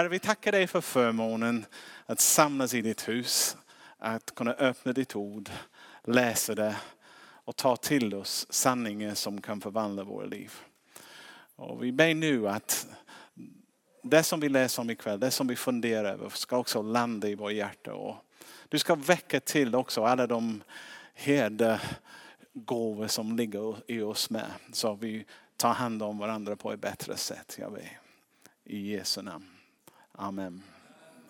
Herre, vi tackar dig för förmånen att samlas i ditt hus, att kunna öppna ditt ord, läsa det och ta till oss sanningen som kan förvandla våra liv. Och vi ber nu att det som vi läser om ikväll, det som vi funderar över ska också landa i vårt hjärta. Och du ska väcka till också alla de herdegåvor som ligger i oss med. Så vi tar hand om varandra på ett bättre sätt. Jag ber. I Jesu namn. Amen.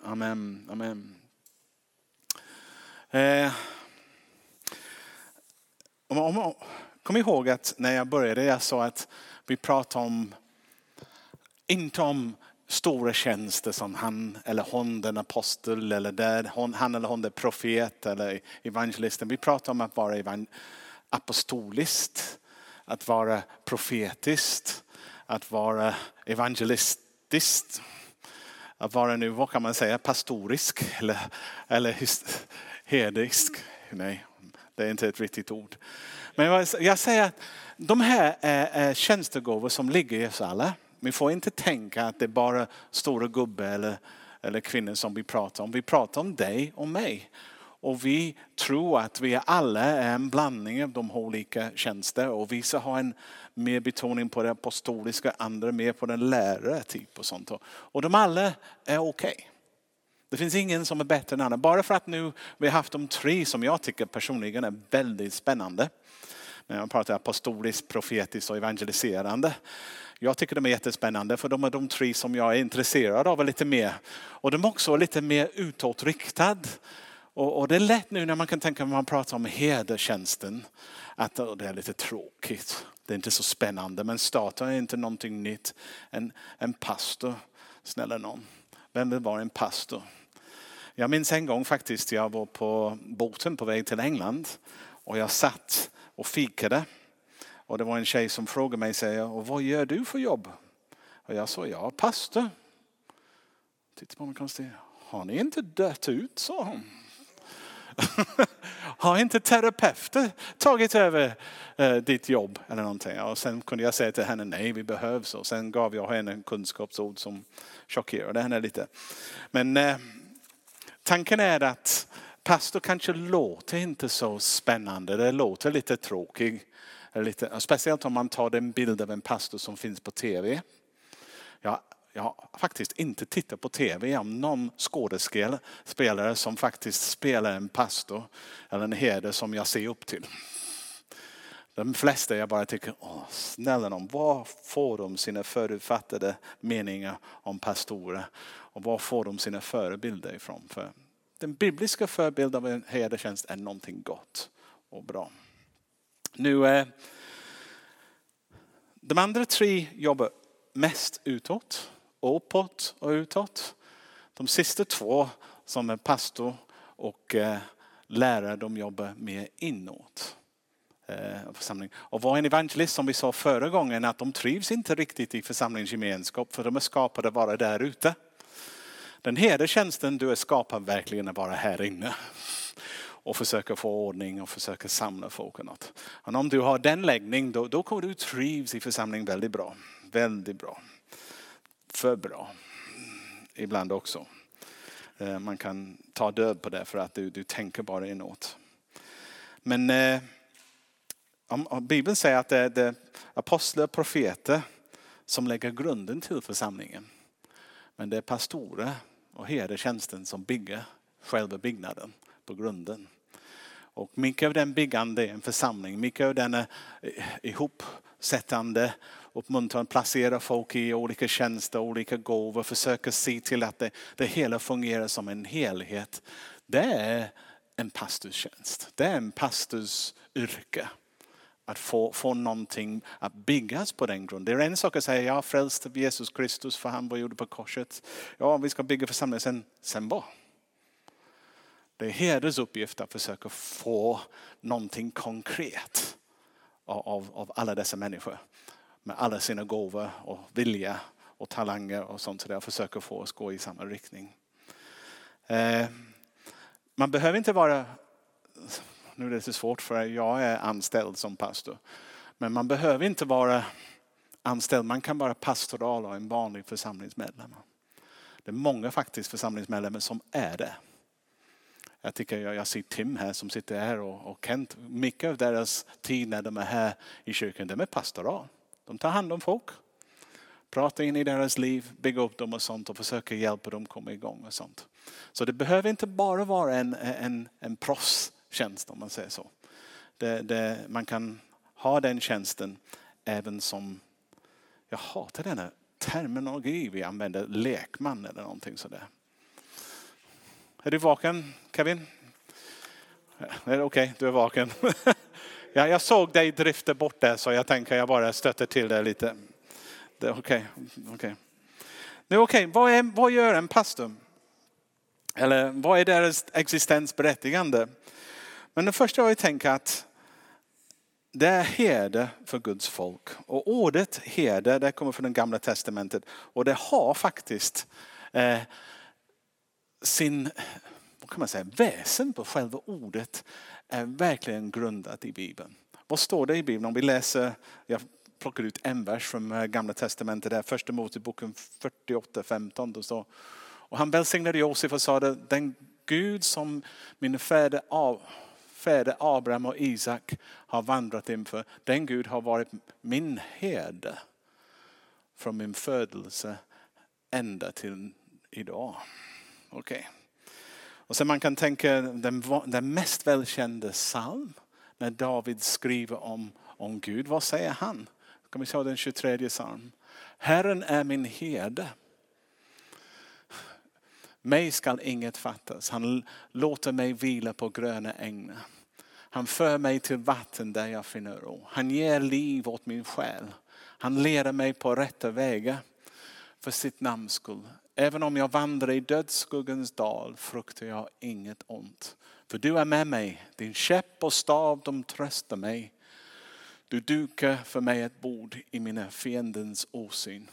Amen. Amen. Eh, om, om, kom ihåg att när jag började jag sa att vi pratar om, inte om stora tjänster som han eller hon den apostel eller där, han eller hon den profet eller evangelisten. Vi pratar om att vara apostolist, att vara profetiskt, att vara evangelistiskt. Att vara nu, vad kan man säga, pastorisk eller, eller hedisk. Nej, det är inte ett riktigt ord. Men jag säger att de här är tjänstegåvor som ligger i oss alla. Vi får inte tänka att det är bara stora gubbar eller, eller kvinnor som vi pratar om. Vi pratar om dig och mig. Och vi tror att vi alla är en blandning av de olika tjänster. Och vissa har en mer betoning på det apostoliska, andra mer på den lärare typ och sånt. Och de alla är okej. Okay. Det finns ingen som är bättre än annan. Bara för att nu vi har haft de tre som jag tycker personligen är väldigt spännande. När jag pratar apostoliskt, profetiskt och evangeliserande. Jag tycker de är jättespännande för de är de tre som jag är intresserad av lite mer. Och de är också lite mer utåtriktade. Och, och det är lätt nu när man kan tänka när man pratar om hedertjänsten att det är lite tråkigt. Det är inte så spännande men staten är inte någonting nytt. En, en pastor, snälla någon. Vem vill vara en pastor? Jag minns en gång faktiskt, jag var på båten på väg till England och jag satt och fikade. Och det var en tjej som frågade mig, säger, och vad gör du för jobb? Och jag sa, jag är pastor. Tittade på mig konstigt, har ni inte dött ut? sa hon. har inte terapeuter tagit över eh, ditt jobb eller någonting? Och sen kunde jag säga till henne, nej vi behövs. Och sen gav jag henne en kunskapsord som chockerade henne lite. Men eh, tanken är att pastor kanske låter inte så spännande, det låter lite tråkigt. Lite, speciellt om man tar den bild av en pastor som finns på tv. Jag, jag har faktiskt inte tittat på tv om någon skådespelare som faktiskt spelar en pastor eller en herde som jag ser upp till. De flesta jag bara tycker, åh, snälla någon, var får de sina förutfattade meningar om pastorer? Och var får de sina förebilder ifrån? För den bibliska förebilden av en herdetjänst är någonting gott och bra. Nu, eh, de andra tre jobbar mest utåt, uppåt och utåt. De sista två som är pastor och eh, lärare, de jobbar mer inåt. Eh, församling. Och var en evangelist som vi sa förra gången att de trivs inte riktigt i församlingsgemenskap för de är skapade att vara där ute. Den här tjänsten du är skapad verkligen att vara här inne och försöka få ordning och försöka samla folk. Och något. Och om du har den läggning då, då kommer du trivs i församlingen väldigt bra. Väldigt bra. För bra. Ibland också. Eh, man kan ta död på det för att du, du tänker bara inåt. Men eh, om, Bibeln säger att det är det apostlar och profeter som lägger grunden till församlingen. Men det är pastorer och herdetjänsten som bygger själva byggnaden på grunden. Och mycket av den byggande är en församling. Mycket av den är eh, ihopsättande, uppmuntran, placera folk i olika tjänster, olika gåvor, försöka se till att det, det hela fungerar som en helhet. Det är en pastorstjänst. Det är en pastors yrke. Att få, få någonting att byggas på den grunden. Det är en sak att säga, jag har frälst av Jesus Kristus för han var gjord på korset. Ja, vi ska bygga församlingen, sen, sen vad? Det är herdens uppgift att försöka få någonting konkret av, av alla dessa människor. Med alla sina gåvor och vilja och talanger och sånt där. Försöker få oss gå i samma riktning. Eh, man behöver inte vara, nu är det lite svårt för jag är anställd som pastor. Men man behöver inte vara anställd, man kan vara pastoral och en vanlig församlingsmedlem. Det är många faktiskt församlingsmedlemmar som är det. Jag tycker jag, jag ser Tim här som sitter här och, och Kent. Mycket av deras tid när de är här i kyrkan, de är pastoral. De tar hand om folk. Pratar in i deras liv, bygger upp dem och sånt och försöker hjälpa dem komma igång och sånt. Så det behöver inte bara vara en, en, en proffstjänst om man säger så. Det, det, man kan ha den tjänsten även som, jag hatar denna terminologi vi använder, lekman eller någonting sådär. Är du vaken Kevin? Okej, okay, du är vaken. ja, jag såg dig drifta bort där så jag tänker jag bara stöter till det lite. Okej, okej. Okay. Okay. okay. vad, vad gör en pastor? Eller vad är deras existensberättigande? Men det första jag tänker att det är herde för Guds folk. Och ordet herde det kommer från det gamla testamentet. Och det har faktiskt eh, sin vad kan man säga, väsen på själva ordet är verkligen grundat i Bibeln. Vad står det i Bibeln? Om vi läser, jag plockar ut en vers från gamla testamentet, där första Moseboken 48.15. Då står, och han välsignade Josef och sa det, den Gud som min fäder, av, fäder Abraham och Isak har vandrat inför, den Gud har varit min herde från min födelse ända till idag. Okej. Okay. Och sen man kan tänka den, den mest välkända psalm när David skriver om, om Gud. Vad säger han? Kan vi se den 23 psalm. Herren är min herde. Mig skall inget fattas. Han låter mig vila på gröna ängar. Han för mig till vatten där jag finner ro. Han ger liv åt min själ. Han leder mig på rätta vägar för sitt namns skull. Även om jag vandrar i dödsskuggans dal fruktar jag inget ont. För du är med mig, din käpp och stav de tröstar mig. Du dukar för mig ett bord i mina fiendens osyn.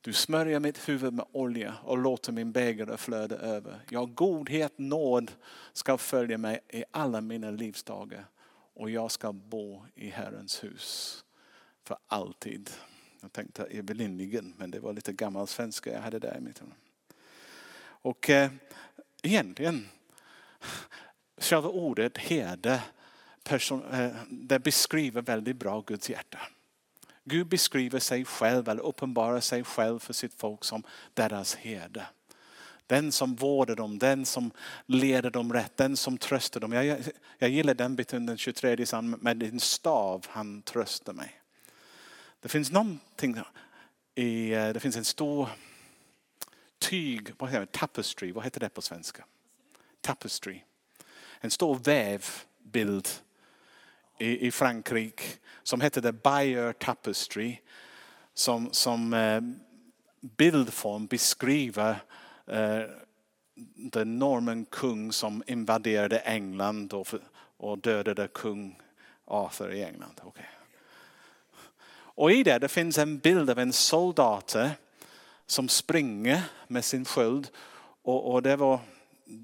Du smörjer mitt huvud med olja och låter min bägare flöda över. Ja, godhet, nåd ska följa mig i alla mina livsdagar och jag ska bo i Herrens hus för alltid. Jag tänkte evelinligen, men det var lite gammal svenska jag hade där i mitt Och eh, egentligen, själva ordet herde, eh, det beskriver väldigt bra Guds hjärta. Gud beskriver sig själv eller uppenbarar sig själv för sitt folk som deras herde. Den som vårdar dem, den som leder dem rätt, den som tröstar dem. Jag, jag, jag gillar den biten, den 23 med din stav han tröstar mig. Det finns någonting i, eh, det finns en stor tyg, vad heter det, tapestry, vad heter det på svenska? Tapestry. En stor vävbild i, i Frankrike som heter The Bayer Tapestry. Som, som eh, bildform beskriver eh, den normen kung som invaderade England och, och dödade kung Arthur i England. Okay. Och i det, det finns en bild av en soldat som springer med sin sköld. Och, och det var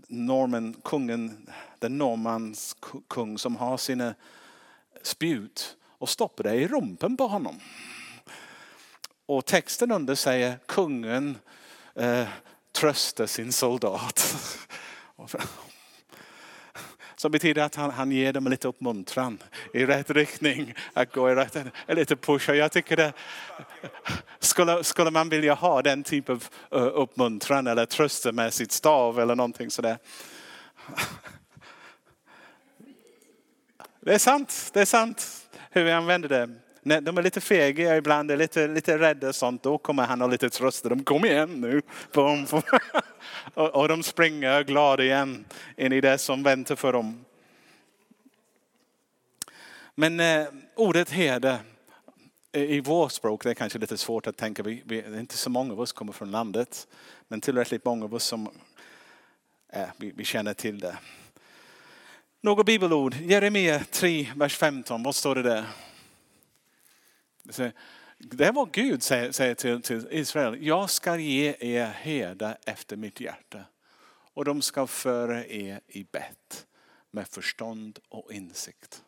normen, kungen, den normans kung som har sina spjut och stoppar det i rumpen på honom. Och texten under säger kungen eh, tröstar sin soldat. Som betyder att han, han ger dem lite uppmuntran i rätt riktning. Att gå i rätt, lite push. Och jag tycker det, skulle, skulle man vilja ha den typen av eh, uppmuntran eller trösta med sitt stav eller någonting sådär. Det är sant, det är sant hur vi använder det. När de är lite fega ibland, är lite, lite rädda och sånt, då kommer han och lite trösta dem. Kom igen nu. och, och de springer glada igen in i det som väntar för dem. Men eh, ordet herde i vårt språk, det är kanske lite svårt att tänka. Vi, vi, det är inte så många av oss kommer från landet. Men tillräckligt många av oss som eh, vi, vi känner till det. Några bibelord. Jeremia 3, vers 15. Vad står det där? Det är vad Gud säger, säger till, till, Israel. Jag ska ge er herdar efter mitt hjärta. Och de ska föra er i bett med förstånd och insikt.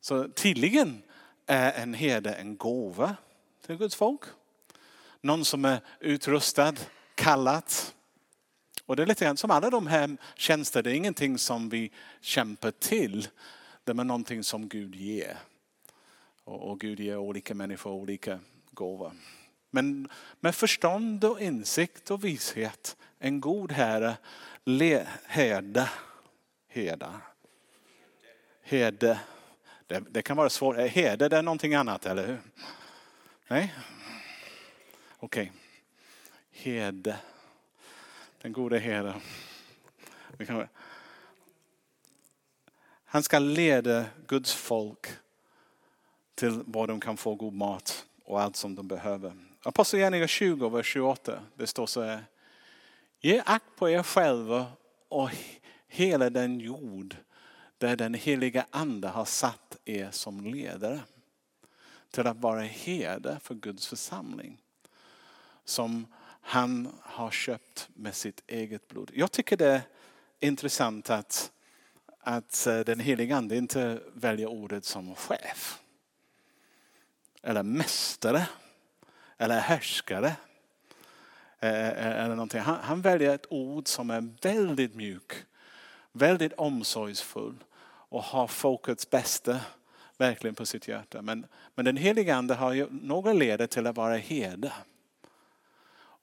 Så tydligen är en herde en gåva till Guds folk. någon som är utrustad, kallat. Och det är lite grann som alla de här tjänsterna. det är ingenting som vi kämpar till. Det är någonting som Gud ger. Och, och Gud ger olika människor olika gåvor. Men med förstånd och insikt och vishet, en god herre, le, herde, herda, herde. Det, det, kan vara svårt. Herde det är någonting annat, eller hur? Nej? Okej. Okay. Herde. Den gode herden. Han ska leda Guds folk till var de kan få god mat och allt som de behöver. Apostlagärningarna 20, vers 28. Det står så här. Ge akt på er själva och hela den jord där den heliga ande har satt er som ledare. Till att vara herde för Guds församling. Som han har köpt med sitt eget blod. Jag tycker det är intressant att, att eh, den heliga ande inte väljer ordet som chef. Eller mästare. Eller härskare. Eh, eh, eh, eller någonting. Han, han väljer ett ord som är väldigt mjuk. Väldigt omsorgsfull. Och har folkets bästa verkligen på sitt hjärta. Men, men den heliga ande har ju några leder till att vara herde.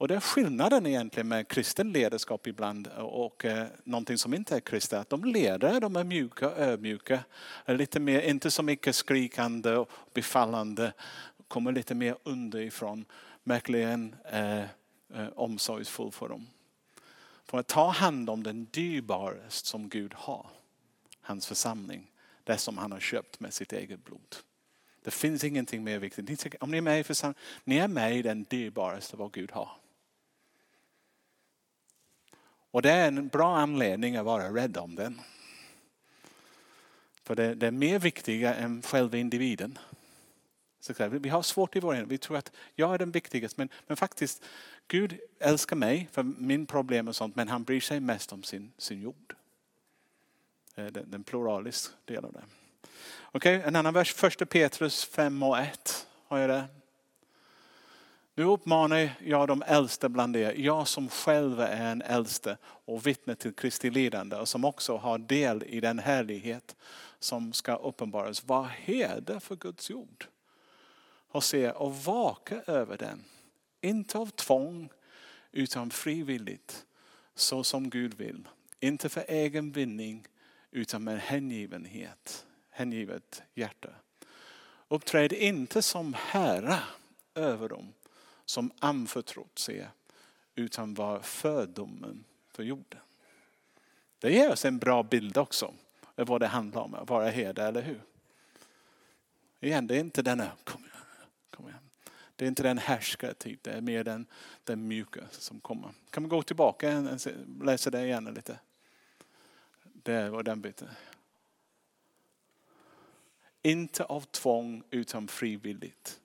Och det är skillnaden egentligen med kristen ledarskap ibland och eh, någonting som inte är kristet. De ledare de är mjuka, och ödmjuka, lite mer, inte så mycket skrikande och befallande, kommer lite mer underifrån. Verkligen eh, eh, omsorgsfull för dem. För att ta hand om den dyrbaraste som Gud har, hans församling. Det som han har köpt med sitt eget blod. Det finns ingenting mer viktigt. Om ni är med i församlingen, ni är med i den dyrbaraste vad Gud har. Och det är en bra anledning att vara rädd om den. För det, det är mer viktiga än själva individen. Så vi har svårt i vår Vi tror att jag är den viktigaste. Men, men faktiskt, Gud älskar mig för min problem och sånt. Men han bryr sig mest om sin, sin jord. Eh, den, den pluraliska del av det. Okej, okay, en annan vers. Första Petrus 5 och 1. Har jag det? Nu uppmanar jag de äldste bland er, jag som själv är en äldste och vittne till Kristi lidande och som också har del i den härlighet som ska uppenbaras. Var herde för Guds jord. Och se och vaka över den. Inte av tvång utan frivilligt. Så som Gud vill. Inte för egen vinning utan med hängivenhet. Hängivet hjärta. Uppträd inte som herre över dem som anförtrott sig utan var fördomen för jorden. Det ger oss en bra bild också av vad det handlar om att vara herde, eller hur? Igen, det är inte denna, kom igen, kom igen. Det är inte den härskartyp, det är mer den, den mjuka som kommer. Kan vi gå tillbaka och läsa det igen lite? Det var den biten. Inte av tvång utan frivilligt.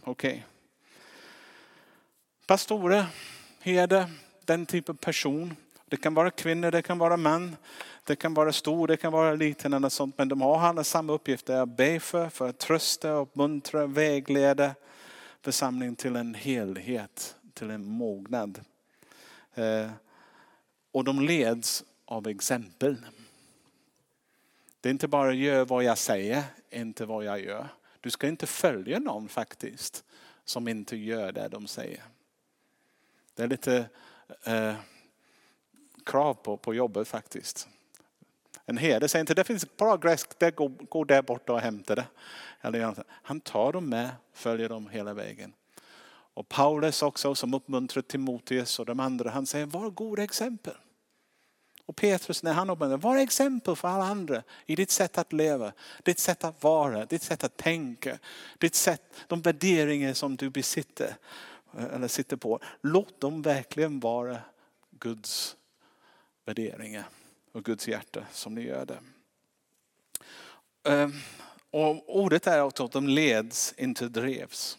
Okej. Okay. Pastorer, herde, den typen av person. Det kan vara kvinnor, det kan vara män. Det kan vara stor, det kan vara liten eller sånt. Men de har alla samma uppgift. att be för, för att trösta, uppmuntra, vägleda församlingen till en helhet, till en mognad. Eh, och de leds av exempel. Det är inte bara gör vad jag säger, inte vad jag gör. Du ska inte följa någon faktiskt som inte gör det de säger. Det är lite eh, krav på, på jobbet faktiskt. En herde säger inte det finns bra gräs, det går, går där borta och hämta det. Eller, han tar dem med, följer dem hela vägen. Och Paulus också som uppmuntrar Timoteus och de andra, han säger var goda exempel. Och Petrus när han uppmanar, var exempel för alla andra i ditt sätt att leva, ditt sätt att vara, ditt sätt att tänka, ditt sätt, de värderingar som du besitter eller sitter på. Låt dem verkligen vara Guds värderingar och Guds hjärta som ni gör det. Ehm, och ordet är att de leds, inte drevs.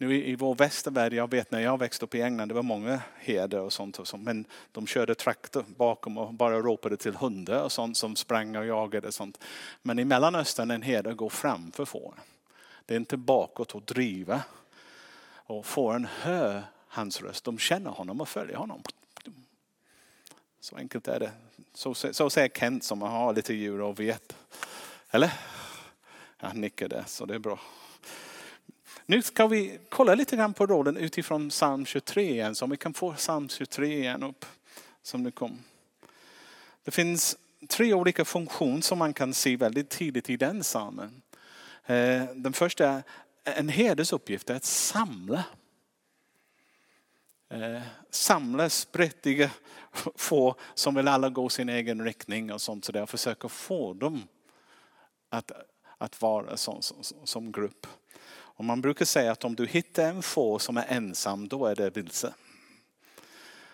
Nu i, i vår västervärld, jag vet när jag växte upp i England, det var många herdar och sånt. Och sånt men de körde traktor bakom och bara ropade till hundar och sånt som sprang och jagade. Och sånt. Men i Mellanöstern en herde går framför får. Det är inte bakåt och driva. Och fåren hör hans röst. De känner honom och följer honom. Så enkelt är det. Så, så säger Kent som har lite djur och vet. Eller? Han nickar där så det är bra. Nu ska vi kolla lite grann på rollen utifrån psalm 23 igen. Så om vi kan få psalm 23 igen upp som det kom. Det finns tre olika funktioner som man kan se väldigt tidigt i den psalmen. Eh, den första är en herdes uppgift är att samla. Eh, samla sprättiga få som vill alla gå sin egen riktning och sånt sådär. Försöka få dem att, att vara som, som, som grupp. Och man brukar säga att om du hittar en får som är ensam, då är det vilse.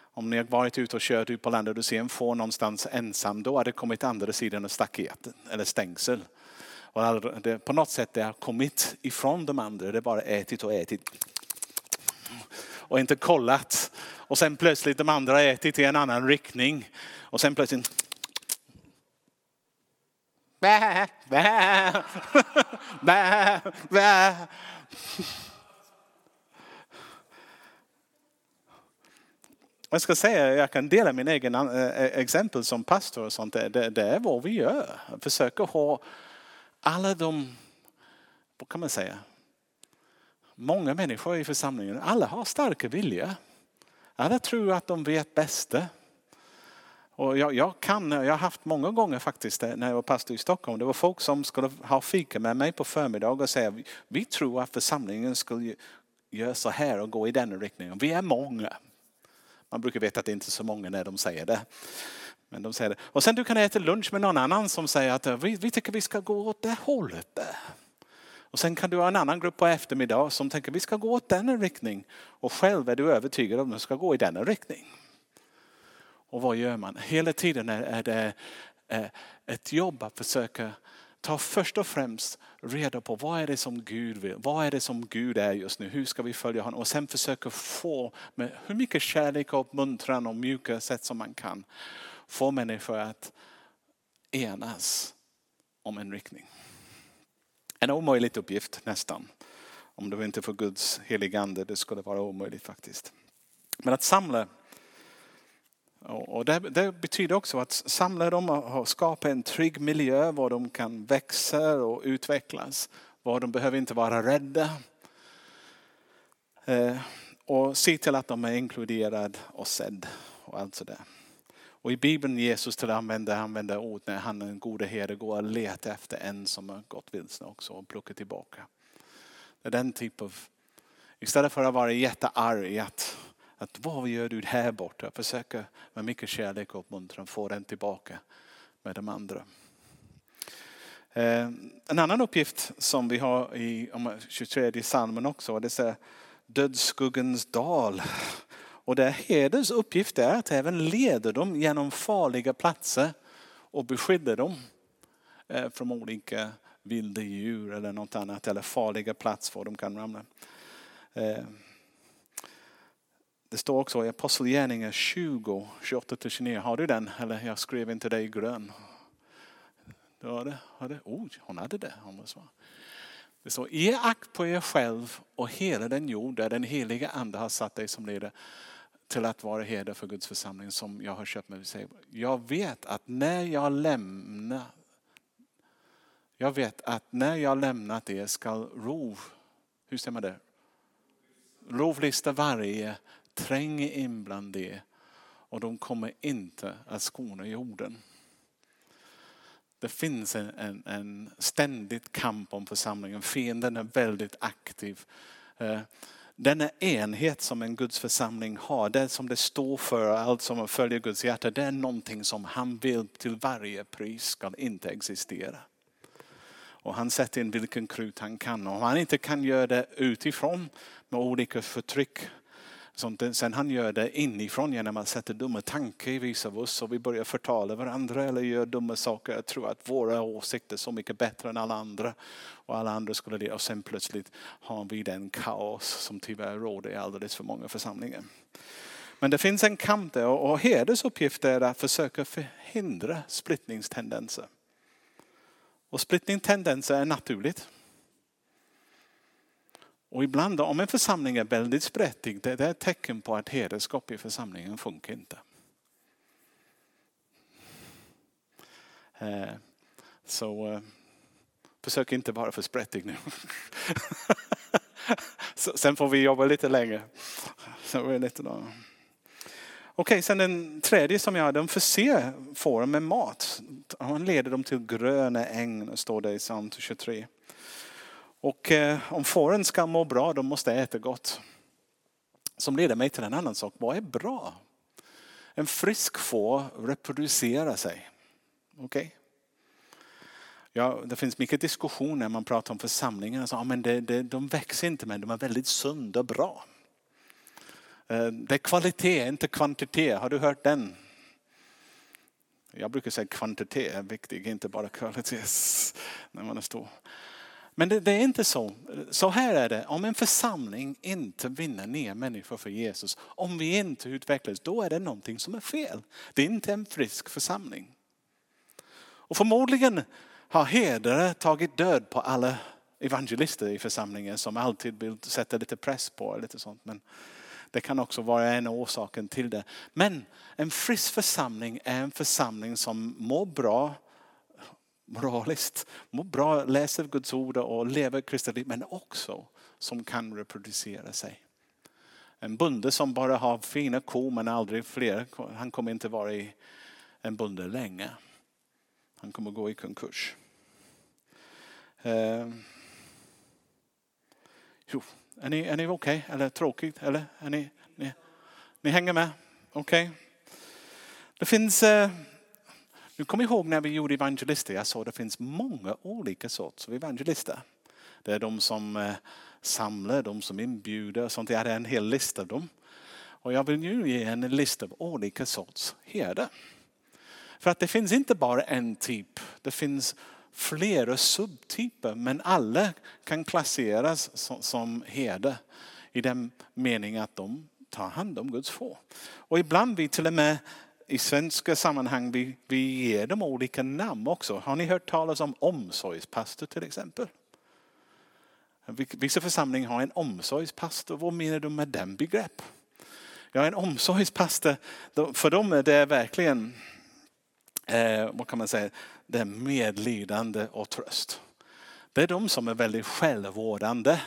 Om ni har varit ute och kört ut på landet och du ser en får någonstans ensam, då har det kommit andra sidan av staketet eller stängsel. Och det, på något sätt det har kommit ifrån de andra, det har bara ätit och ätit. Och inte kollat. Och sen plötsligt de andra har ätit i en annan riktning. Och sen plötsligt Bä, bä, bä, bä. Jag ska säga, jag kan dela min egen eh, eh, exempel som pastor och sånt. Det, det är vad vi gör. Försöker ha alla de, vad kan man säga, många människor i församlingen, alla har starka vilja. Alla tror att de vet bästa. Och jag, jag, kan, jag har haft många gånger faktiskt när jag var pastor i Stockholm. Det var folk som skulle ha fika med mig på förmiddag och säga vi tror att församlingen skulle göra så här och gå i den riktningen. Vi är många. Man brukar veta att det inte är så många när de säger det. Men de säger det. Och sen du kan äta lunch med någon annan som säger att vi, vi tycker vi ska gå åt det hållet. Och sen kan du ha en annan grupp på eftermiddag som tänker vi ska gå åt den riktning. Och själv är du övertygad om att du ska gå i denna riktning. Och vad gör man? Hela tiden är det eh, ett jobb att försöka ta först och främst reda på vad är det som Gud vill? Vad är det som Gud är just nu? Hur ska vi följa honom? Och sen försöka få med hur mycket kärlek och uppmuntran och mjuka sätt som man kan få människor att enas om en riktning. En omöjlig uppgift nästan. Om det inte för Guds heligande, det skulle vara omöjligt faktiskt. Men att samla och det, det, betyder också att samla dem och skapa en trygg miljö var de kan växa och utvecklas. Var de behöver inte vara rädda. Eh, och se till att de är inkluderade och sedd och allt sådär. Och i Bibeln Jesus till använder, använder ord när han den gode herde går och letar efter en som har gått vilse också och plockar tillbaka. Det är den typ av, istället för att vara jättearg att att vad gör du här borta? Försöka med mycket kärlek och uppmuntran få den tillbaka med de andra. Eh, en annan uppgift som vi har i 23 salmen också, det är dödsskuggans dal. Och det herdens uppgift är att även leda dem genom farliga platser och beskydda dem eh, från olika vilda djur eller något annat eller farliga platser var de kan ramla. Eh, det står också i Apostlagärningarna 20, 28-29. Har du den? Eller jag skrev inte det i grön. Du har det? Har det? Oh, hon hade det. Hon var det står, ge akt på er själv och hela den jord där den heliga ande har satt dig som ledare till att vara herde för Guds församling som jag har köpt mig. Jag vet att när jag lämnar jag vet att när jag lämnat er skall rov, hur stämmer det? Rovlista varje tränger in bland det och de kommer inte att skona jorden. Det finns en, en, en ständig kamp om församlingen. Fienden är väldigt aktiv. Eh, Denna enhet som en Guds församling har, det som det står för, allt som följer Guds hjärta, det är någonting som han vill till varje pris ska inte existera. Och han sätter in vilken krut han kan. Och om han inte kan göra det utifrån med olika förtryck som sen han gör det inifrån genom att sätta dumma tankar i vissa av oss och vi börjar förtala varandra eller gör dumma saker. Jag tror att våra åsikter är så mycket bättre än alla andra. Och alla andra skulle det. Och sen plötsligt har vi den kaos som tyvärr råder i alldeles för många församlingar. Men det finns en kamp där och herdens uppgift är att försöka förhindra splittringstendenser. Och splittringstendenser är naturligt. Och ibland om en församling är väldigt sprättig, det är ett tecken på att hederskap i församlingen funkar inte. Eh, så eh, försök inte vara för sprättig nu. Sen får vi jobba lite längre. Okej, sen den tredje som jag har, de förser fåren med mat. Han leder dem till gröna äng, står det i psalm 23. Och eh, om fåren ska må bra, de måste äta gott. Som leder mig till en annan sak, vad är bra? En frisk får reproducerar sig. Okej? Okay? Ja, det finns mycket diskussion när man pratar om församlingar. Så, ja, men det, det, de växer inte men de är väldigt sunda och bra. Eh, det är kvalitet, inte kvantitet. Har du hört den? Jag brukar säga kvantitet är viktigt, inte bara kvalitet när man är stor. Men det, det, är inte så. Så här är det, om en församling inte vinner ner människor för Jesus, om vi inte utvecklas, då är det någonting som är fel. Det är inte en frisk församling. Och förmodligen har hedare tagit död på alla evangelister i församlingen som alltid vill sätta lite press på. Lite sånt. Men det kan också vara en av orsaken till det. Men en frisk församling är en församling som mår bra moraliskt, må bra, läser Guds ord och lever kristet liv men också som kan reproducera sig. En bonde som bara har fina kor men aldrig fler, han kommer inte vara en bonde länge. Han kommer gå i konkurs. Eh. Jo, är ni, är ni okej okay? eller tråkigt? Eller är ni, ni, ni hänger med? Okej. Okay. Det finns, eh, nu kommer ihåg när vi gjorde evangelister, jag sa att det finns många olika sorts evangelister. Det är de som eh, samlar, de som inbjuder och sånt. Jag hade en hel lista av dem. Och jag vill nu ge en lista av olika sorts herde. För att det finns inte bara en typ. Det finns flera subtyper men alla kan klasseras som, som herde i den meningen att de tar hand om Guds få. Och ibland vi till och med i svenska sammanhang vi, vi ger dem olika namn också. Har ni hört talas om omsorgspastor till exempel? Vissa församlingar har en omsorgspastor. Vad menar du med den begrepp? Ja, en omsorgspastor, för dem är det verkligen eh, vad kan man säga, det är medlidande och tröst. Det är de som är väldigt självvårdande.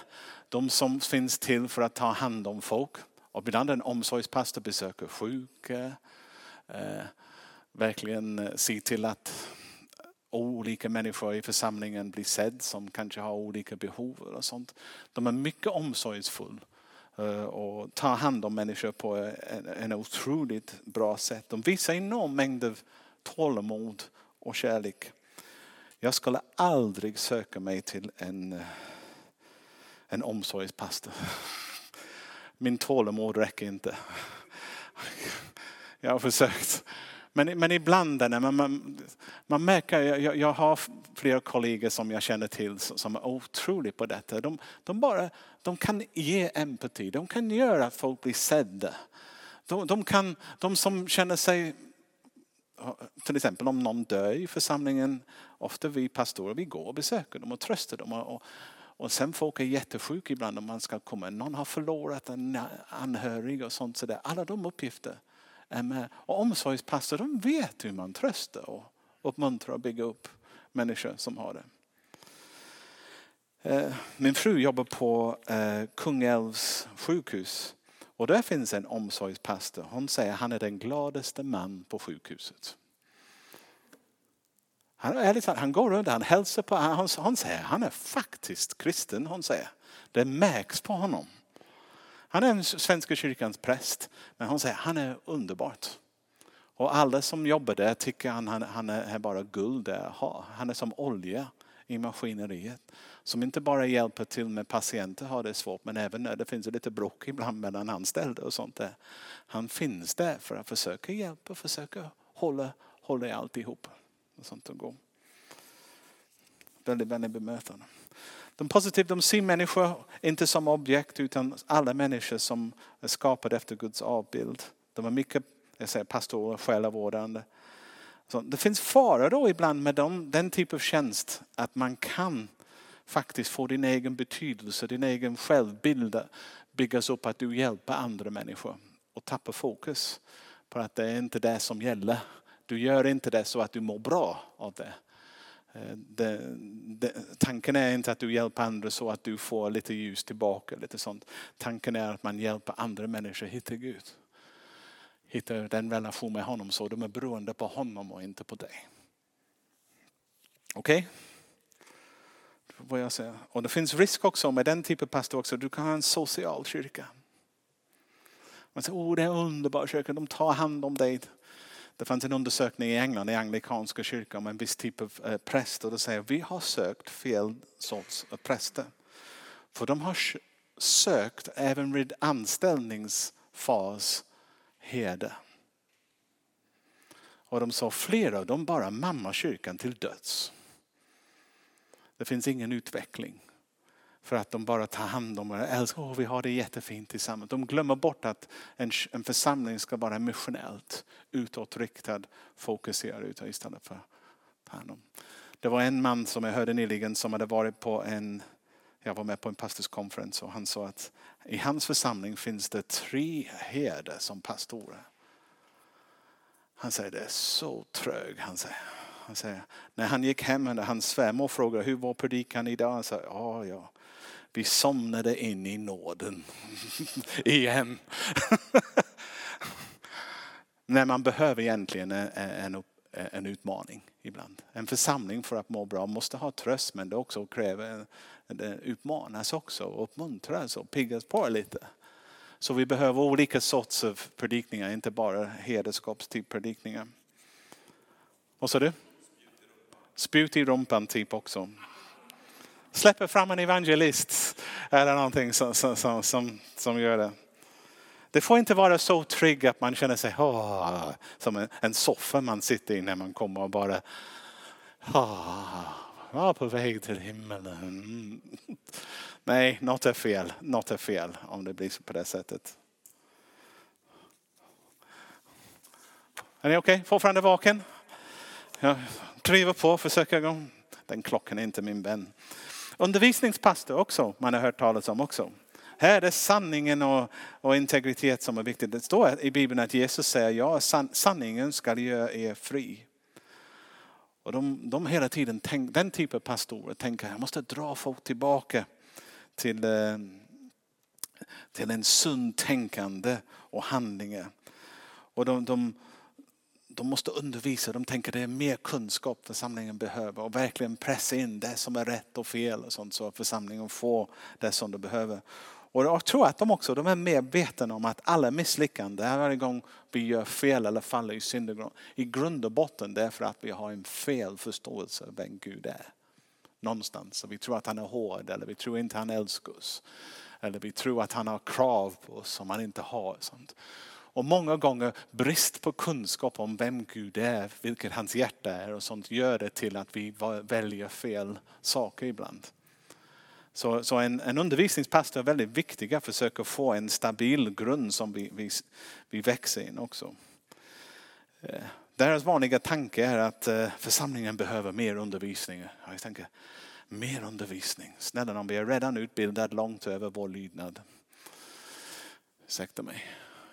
De som finns till för att ta hand om folk. Och ibland en omsorgspastor besöker sjuka. Eh, verkligen eh, se till att olika människor i församlingen blir sedd som kanske har olika behov och sånt. De är mycket omsorgsfulla eh, och tar hand om människor på eh, en, en otroligt bra sätt. De visar enorm mängd av tålamod och kärlek. Jag skulle aldrig söka mig till en, en omsorgspastor. Min tålamod räcker inte. Jag har försökt. Men, men ibland när man, man, man märker, jag, jag har flera kollegor som jag känner till som är otroliga på detta. De, de, bara, de kan ge empati, de kan göra att folk blir sedda. De, de, kan, de som känner sig till exempel om någon dör i församlingen, ofta vi pastorer vi går och besöker dem och tröstar dem. Och, och sen folk är jättesjuka ibland om man ska komma. Någon har förlorat en anhörig och sånt. Så där. Alla de uppgifter. Och omsorgspastor de vet hur man tröstar och uppmuntrar och bygger upp människor som har det. Eh, min fru jobbar på eh, Kungälvs sjukhus och där finns en omsorgspastor. Hon säger att han är den gladaste man på sjukhuset. Han, är han går runt, han hälsar på, han, han säger han är faktiskt kristen. Hon säger. Det märks på honom. Han är en Svenska kyrkans präst. Men hon säger han är underbart. Och alla som jobbar där tycker han, han, han är bara guld att ha. Han är som olja i maskineriet. Som inte bara hjälper till med patienter har det svårt men även när det finns lite bråk ibland mellan anställda och sånt där. Han finns där för att försöka hjälpa, försöka hålla, hålla alltihop. Och sånt och gå. Väldigt vänligt bemötande. De positiva, de ser människor inte som objekt utan alla människor som är skapade efter Guds avbild. De är mycket jag säger, pastorer, själavårdande. Så det finns faror då ibland med dem, den typ av tjänst att man kan faktiskt få din egen betydelse, din egen självbild byggas upp att du hjälper andra människor och tappar fokus på att det är inte det som gäller. Du gör inte det så att du mår bra av det. Eh, det, det, tanken är inte att du hjälper andra så att du får lite ljus tillbaka. Lite sånt. Tanken är att man hjälper andra människor att hitta Gud. Hitta den relation med honom så de är beroende på honom och inte på dig. Okej? Okay? Och det finns risk också med den typen av pastor också. Du kan ha en social kyrka. Man säger, oh det är en underbar kyrka, de tar hand om dig. Det fanns en undersökning i England, i anglikanska kyrkan, om en viss typ av eh, präst. Och de säger vi har sökt fel sorts eh, präster. För de har sökt även vid anställningsfas herde. Och de sa flera av dem bara mamma kyrkan till döds. Det finns ingen utveckling. För att de bara tar hand om och älskar, oh, vi har det jättefint tillsammans. De glömmer bort att en, en församling ska vara missionellt utåtriktad, fokuserad utåt istället för ta hand om. Det var en man som jag hörde nyligen som hade varit på en, jag var med på en pastorskonferens och han sa att i hans församling finns det tre herdar som pastorer. Han säger det är så trög. Han säger. Han säger, när han gick hem, hans svärmor frågade hur var predikan idag? Han sa, ja, ja, vi somnade in i nåden igen. När man behöver egentligen en, en utmaning ibland. En församling för att må bra måste ha tröst men det också kräver det utmanas också uppmuntras och piggas på lite. Så vi behöver olika sorts av predikningar, inte bara hederskapstyp predikningar. Vad sa du? Spjut i rumpan typ också släpper fram en evangelist eller någonting som, som, som, som gör det. Det får inte vara så trygg att man känner sig oh, som en, en soffa man sitter i när man kommer och bara oh, på väg till himmelen. Mm. Nej, något är fel. Något är fel om det blir på det sättet. Är ni okej? Okay? Fortfarande vaken? Jag driver på, försöker gå. Den klockan är inte min vän. Undervisningspastor också, man har hört talas om också. Här är det sanningen och, och, integritet som är viktigt. Det står i Bibeln att Jesus säger ja, san, sanningen ska göra er fri. Och de, de hela tiden, tänk, den typen av pastorer tänker jag måste dra folk tillbaka till, eh, till en sund tänkande och handlingar. Och de, de, de måste undervisa, de tänker det är mer kunskap församlingen behöver och verkligen pressa in det som är rätt och fel och sånt så församlingen får det som de behöver. Och jag tror att de också de är medvetna om att alla misslyckanden, varje gång vi gör fel eller faller i synd, i grund och botten det är för att vi har en fel förståelse av vem Gud är. Någonstans. Vi tror att han är hård eller vi tror inte han älskar oss. Eller vi tror att han har krav på oss som han inte har. Sånt. Och många gånger brist på kunskap om vem Gud är, vilket hans hjärta är och sånt gör det till att vi väljer fel saker ibland. Så, så en, en undervisningspastor är väldigt viktig att försöka få en stabil grund som vi, vi, vi växer in också. Eh, deras vanliga tanke är att eh, församlingen behöver mer undervisning. Jag tänker, mer undervisning. Snälla någon, vi är redan utbildade långt över vår lydnad. Ursäkta mig.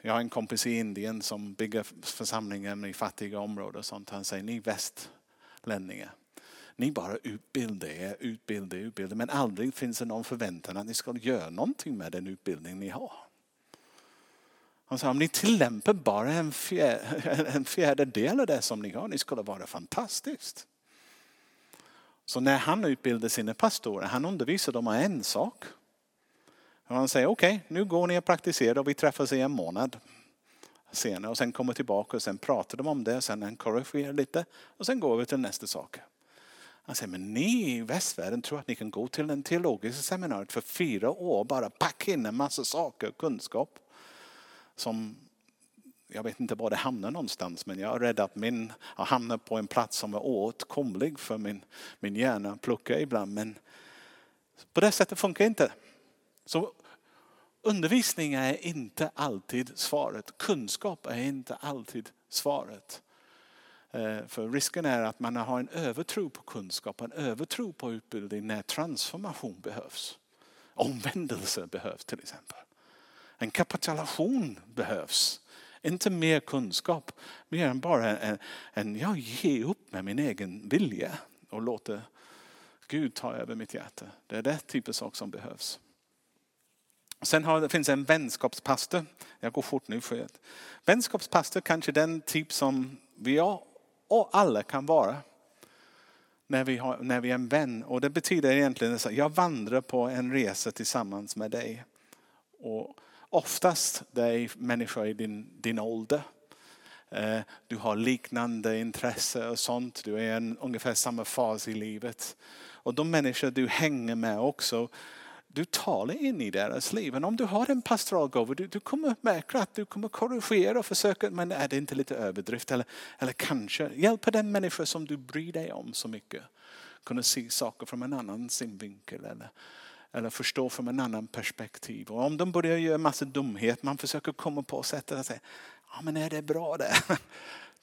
Jag har en kompis i Indien som bygger församlingar i fattiga områden. Och sånt. Han säger, ni västlänningar, ni bara utbildar er, utbildar, utbildar. Men aldrig finns det någon förväntan att ni ska göra någonting med den utbildning ni har. Han sa, om ni tillämpar bara en, fjär, en fjärdedel av det som ni har, ni skulle vara fantastiskt. Så när han utbildade sina pastorer, han undervisade dem om en sak. Och han säger okej, okay, nu går ni och praktiserar och vi träffas i en månad senare och sen kommer tillbaka och sen pratar de om det, sen han korrigerar lite och sen går vi till nästa sak. Han säger, men ni i västvärlden tror att ni kan gå till en teologisk seminariet för fyra år och bara packa in en massa saker och kunskap. Som, jag vet inte var det hamnar någonstans men jag är rädd att min har hamnat på en plats som är åtkomlig för min, min hjärna att plocka ibland. Men på det sättet funkar det inte. Så undervisning är inte alltid svaret. Kunskap är inte alltid svaret. Eh, för risken är att man har en övertro på kunskap, en övertro på utbildning när transformation behövs. Omvändelse behövs till exempel. En kapitulation behövs. Inte mer kunskap, mer än bara en, en jag ger upp med min egen vilja och låter Gud ta över mitt hjärta. Det är det typen av sak som behövs. Sen har, det finns en vänskapspastor. Jag går fort nu. för att, Vänskapspastor kanske den typ som vi och alla kan vara. När vi, har, när vi är en vän. Och det betyder egentligen att jag vandrar på en resa tillsammans med dig. Och oftast det är människor i din, din ålder. Eh, du har liknande intresse och sånt. Du är i ungefär samma fas i livet. Och de människor du hänger med också du talar in i deras liv. Men om du har en pastoral gåva, du, du kommer märka att du kommer korrigera och försöka, men är det inte lite överdrift? Eller, eller kanske hjälpa den människa som du bryr dig om så mycket. Kunna se saker från en annan synvinkel eller, eller förstå från en annan perspektiv. Och om de börjar göra massa dumhet, man försöker komma på sättet att säga, ja men är det bra det?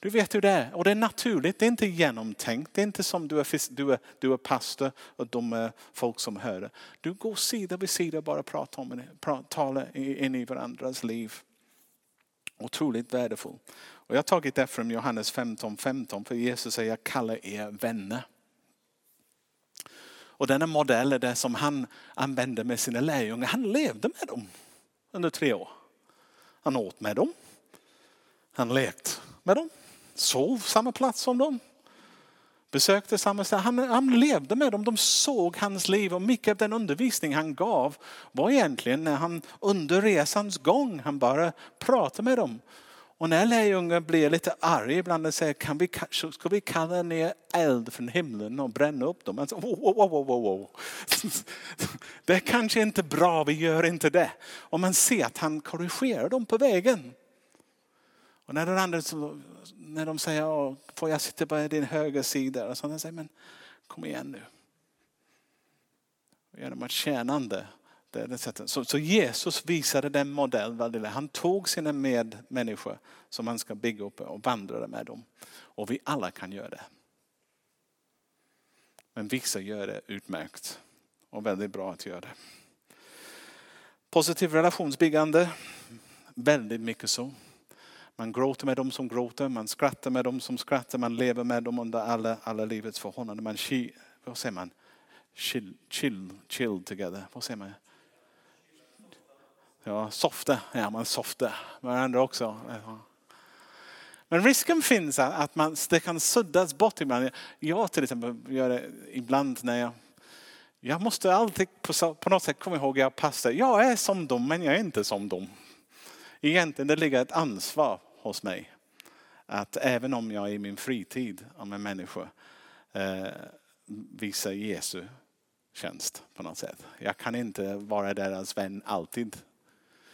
Du vet hur det är. Och det är naturligt, det är inte genomtänkt. Det är inte som du är, du är, du är pastor och de är folk som hör det. Du går sida vid sida och bara pratar om det, talar in i varandras liv. Otroligt värdefullt. Och jag har tagit det från Johannes 15, 15 för Jesus säger jag kallar er vänner. Och denna modell är det som han använde med sina lärjungar. Han levde med dem under tre år. Han åt med dem. Han lekte med dem sov samma plats som dem. Besökte samma ställe. Han, han levde med dem, de såg hans liv och mycket av den undervisning han gav var egentligen när han under resans gång, han bara pratade med dem. Och när lärjungen blir lite arg ibland och säger, kan vi, ska vi kalla ner eld från himlen och bränna upp dem? Alltså, wow, wow, wow, wow, wow. Det är kanske inte bra, vi gör inte det. Och man ser att han korrigerar dem på vägen. Och när, den andra, när de säger, får jag sitta på din högra sida? Och så säger men kom igen nu. Genom att tjänande. Det sättet. Så, så, Jesus visade den modellen. Han tog sina medmänniskor som han ska bygga upp och vandrade med dem. Och vi alla kan göra det. Men vissa gör det utmärkt och väldigt bra att göra det. Positiv relationsbyggande, väldigt mycket så. Man gråter med dem som gråter, man skrattar med dem som skrattar, man lever med dem under alla, alla livets förhållanden. Man, vad säger man? Chill, chill, chill together. Vad säger man? Ja, softa. Ja, man softar varandra också. Men risken finns att man, det kan suddas bort ibland. Jag till exempel gör det ibland när jag jag måste alltid på, på något sätt komma ihåg att jag passar. Jag är som dem men jag är inte som dem. Egentligen det ligger ett ansvar hos mig. Att även om jag i min fritid om en människa eh, visar Jesu tjänst på något sätt. Jag kan inte vara deras vän alltid.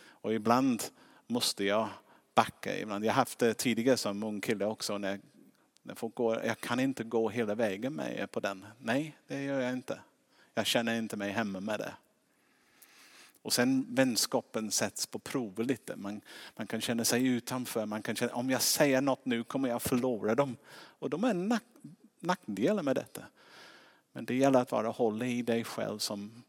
Och ibland måste jag backa. Ibland. Jag har haft det tidigare som ung kille också. När, när folk går, jag kan inte gå hela vägen med på den. Nej, det gör jag inte. Jag känner inte mig hemma med det. Och sen vänskapen sätts på prov lite. Man, man kan känna sig utanför. Man kan känna, om jag säger något nu kommer jag förlora dem. Och de är nack, nackdelar med detta. Men det gäller att vara hålla i dig själv som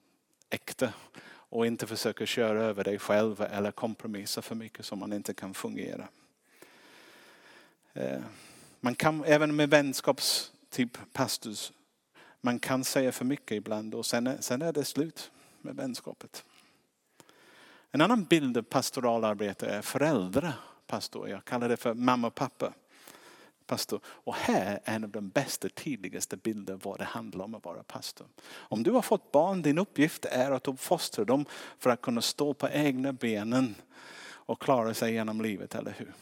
äkta. Och inte försöka köra över dig själv eller kompromissa för mycket som man inte kan fungera. Eh, man kan även med vänskapstyp pastors, man kan säga för mycket ibland och sen är, sen är det slut med vänskapet. En annan bild av pastoralarbete är föräldrapastor. Jag kallar det för mamma och pappa. Pastor. Och här är en av de bästa, tidigaste bilder vad det handlar om att vara pastor. Om du har fått barn, din uppgift är att uppfostra dem för att kunna stå på egna benen och klara sig genom livet, eller hur?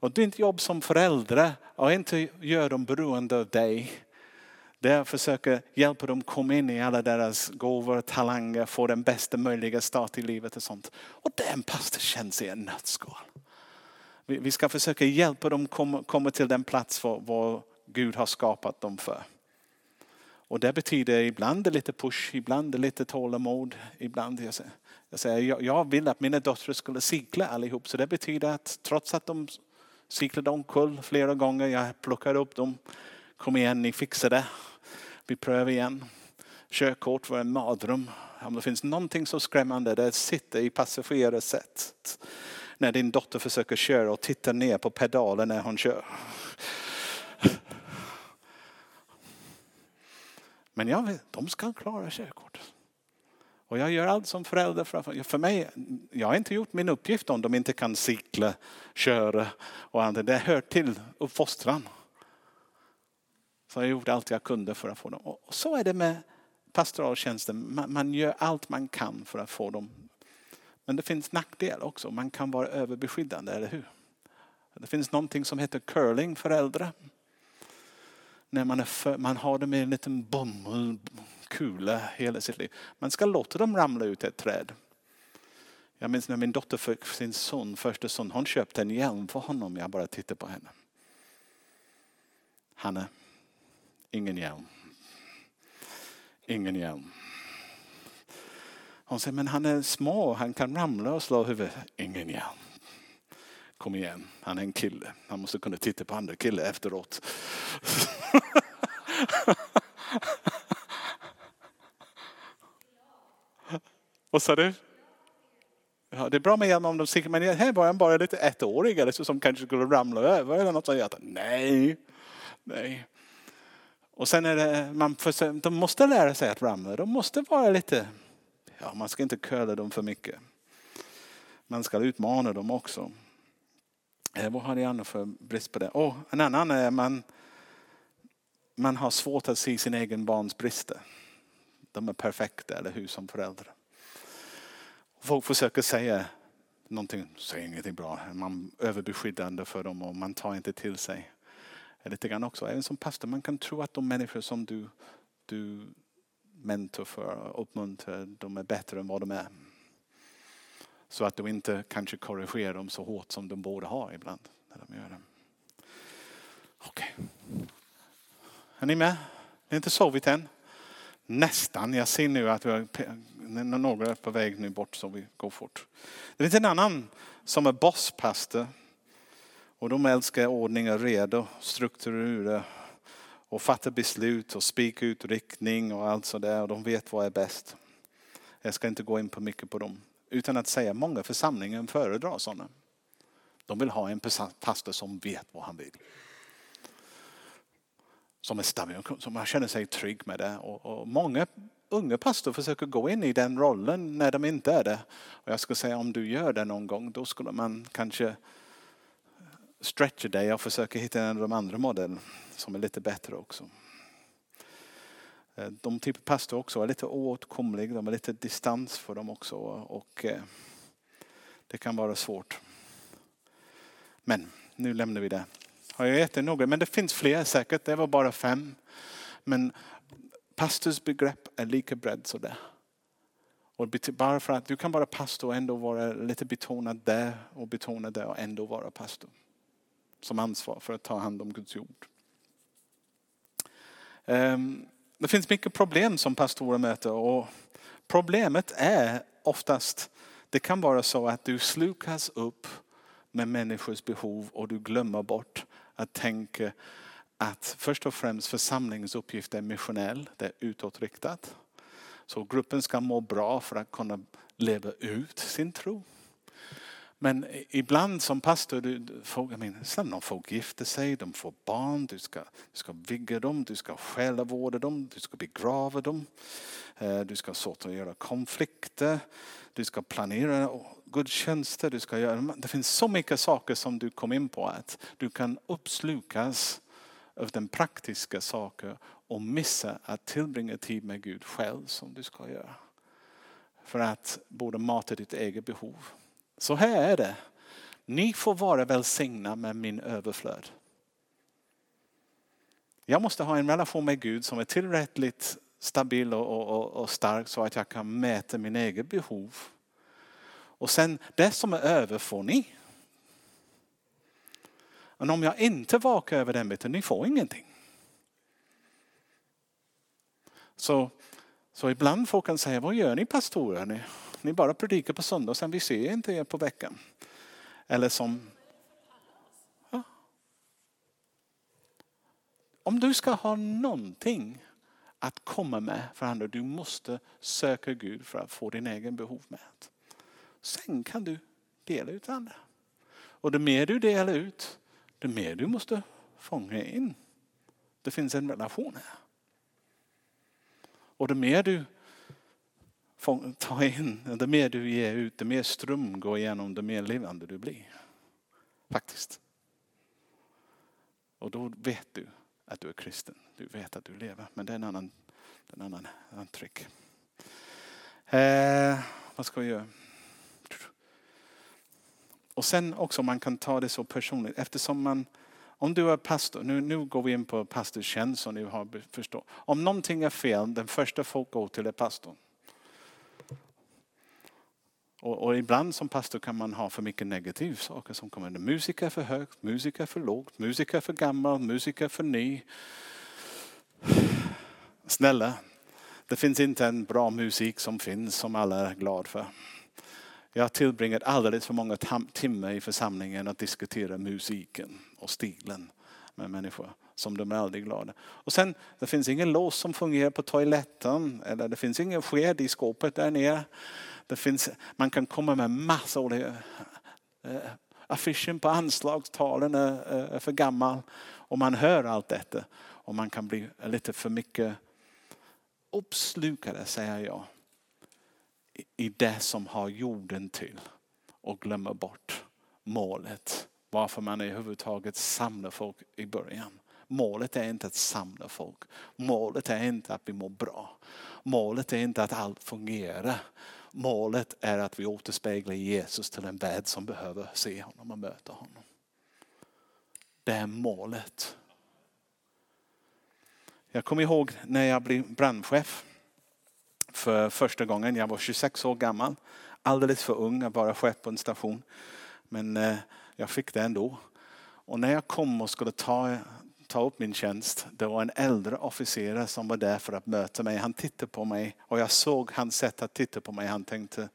Och ditt jobb som förälder är inte att göra dem beroende av dig det är att försöka hjälpa dem komma in i alla deras gåvor, talanger, få den bästa möjliga start i livet och sånt. Och den pastor känns i en nötskal. Vi ska försöka hjälpa dem komma, komma till den plats var Gud har skapat dem för. Och det betyder ibland lite push, ibland lite tålamod. Ibland jag säger, jag, säger, jag vill att mina döttrar skulle cykla allihop. Så det betyder att trots att de cyklade omkull flera gånger. Jag plockade upp dem. Kom igen, ni fixar det. Vi prövar igen. Körkort var en mardröm. Om det finns någonting så skrämmande, det sitter i passagerarsätet. När din dotter försöker köra och tittar ner på pedalen när hon kör. Men jag vet, de ska klara körkort. Och jag gör allt som förälder. För, för mig, jag har inte gjort min uppgift om de inte kan cykla, köra och annat. Det hör till uppfostran. Så jag gjorde allt jag kunde för att få dem. Och så är det med pastoraltjänsten. Man, man gör allt man kan för att få dem. Men det finns nackdel också. Man kan vara överbeskyddande, eller hur? Det finns någonting som heter curling för äldre. När man, är för, man har dem i en liten bomullkula hela sitt liv. Man ska låta dem ramla ut ett träd. Jag minns när min dotter fick sin son, första son, hon köpte en hjälm för honom. Jag bara tittade på henne. Hanne, ingen hjälm. Ingen hjälm. Hon säger, men han är små, han kan ramla och slå huvudet. Ingen hjälm. Kom igen, han är en kille. Han måste kunna titta på andra killar efteråt. Vad sa du? Ja, det är bra med hjälm om de sticker, men här var han bara lite ettårig eller så som kanske skulle ramla över eller något sånt. Nej, nej. Och sen är det, man försöker, de måste lära sig att ramla. De måste vara lite, ja man ska inte curla dem för mycket. Man ska utmana dem också. Eh, vad har ni annat för brist på det? Oh, en annan är man, man har svårt att se sin egen barns brister. De är perfekta, eller hur, som föräldrar. Folk försöker säga någonting, säg ingenting bra. Man är överbeskyddande för dem och man tar inte till sig. Lite grann också, även som pastor, man kan tro att de människor som du, du mentor för, uppmuntrar, de är bättre än vad de är. Så att du inte kanske korrigerar dem så hårt som de borde ha ibland. När de gör det. Okej. Okay. Är ni med? Ni har inte sovit än? Nästan. Jag ser nu att vi har, några är på väg nu bort så vi går fort. Det finns en annan som är bosspastor. Och de älskar ordning och reda, strukturer och fatta beslut och spika ut riktning och allt sådär. Och de vet vad är bäst. Jag ska inte gå in på mycket på dem. Utan att säga många församlingar föredrar sådana. De vill ha en pastor som vet vad han vill. Som är stabil, som man känner sig trygg med det. Och, och många unga pastor försöker gå in i den rollen när de inte är det. Och jag skulle säga om du gör det någon gång då skulle man kanske stretcha dig och försöka hitta en av de andra modellerna som är lite bättre också. Eh, de typer pastor också är lite oåtkomliga, de är lite distans för dem också. Och eh, det kan vara svårt. Men nu lämnar vi det. Har jag gett några? Men det finns fler säkert. Det var bara fem. Men pastors begrepp är lika bredd som det. Och bara för att du kan vara pastor och ändå vara lite betonad där och betonad där och ändå vara pastor. Som ansvar för att ta hand om Guds jord. Ehm, det finns mycket problem som pastorer möter och problemet är oftast, det kan vara så att du slukas upp med människors behov och du glömmer bort att tänka att först och främst församlingens uppgift är missionell, det är utåtriktat. Så gruppen ska må bra för att kunna leva ut sin tro. Men ibland som pastor, du, folk, jag menar, de folk gifter sig, de får barn, du ska, du ska vigga dem, du ska själavårda dem, du ska begrava dem. Eh, du ska sortera konflikter, du ska planera gudstjänster, du ska göra, det finns så mycket saker som du kom in på att du kan uppslukas av den praktiska saker och missa att tillbringa tid med Gud själv som du ska göra. För att både mata ditt eget behov så här är det. Ni får vara välsignade med min överflöd. Jag måste ha en relation med Gud som är tillräckligt stabil och, och, och stark så att jag kan mäta min egen behov. Och sen det som är över får ni. Men om jag inte vakar över den biten, ni får ingenting. Så, så ibland folk kan säga, vad gör ni pastorer? Ni bara predikar på söndag, och sen vi ser inte er på veckan. Eller som... Ja. Om du ska ha någonting att komma med för andra, du måste söka Gud för att få din egen behov med. Sen kan du dela ut andra. Och det mer du delar ut, det mer du måste fånga in. Det finns en relation här. Och det mer du Ta in, det mer du ger ut, det mer ström går igenom, det mer levande du blir. Faktiskt. Och då vet du att du är kristen. Du vet att du lever. Men det är en annan, en annan, annan trick. Eh, vad ska vi göra? Och sen också man kan ta det så personligt eftersom man om du är pastor, nu, nu går vi in på pastortjänst som ni har förstått. Om någonting är fel, den första folk går till är pastorn. Och, och, ibland som pastor kan man ha för mycket negativa saker som kommer. Musik är för högt, musik är för lågt, musik är för gammal, musik är för ny. Snälla, det finns inte en bra musik som finns som alla är glada för. Jag har tillbringat alldeles för många timmar i församlingen att diskutera musiken och stilen med människor som de är aldrig glada. Och sen, det finns ingen lås som fungerar på toaletten eller det finns ingen sked i skåpet där nere. Det finns, man kan komma med massor olika eh, eh, affischen på anslagstalen är, är för gammal och man hör allt detta och man kan bli lite för mycket uppslukade säger jag i det som har jorden till och glömmer bort målet. Varför man överhuvudtaget samlar folk i början. Målet är inte att samla folk. Målet är inte att vi mår bra. Målet är inte att allt fungerar. Målet är att vi återspeglar Jesus till en värld som behöver se honom och möta honom. Det är målet. Jag kommer ihåg när jag blev brandchef för första gången. Jag var 26 år gammal. Alldeles för ung att vara chef på en station. Men eh, jag fick det ändå. Och när jag kom och skulle ta, ta upp min tjänst, det var en äldre officer som var där för att möta mig. Han tittade på mig och jag såg hans sätt att titta på mig. Han tänkte,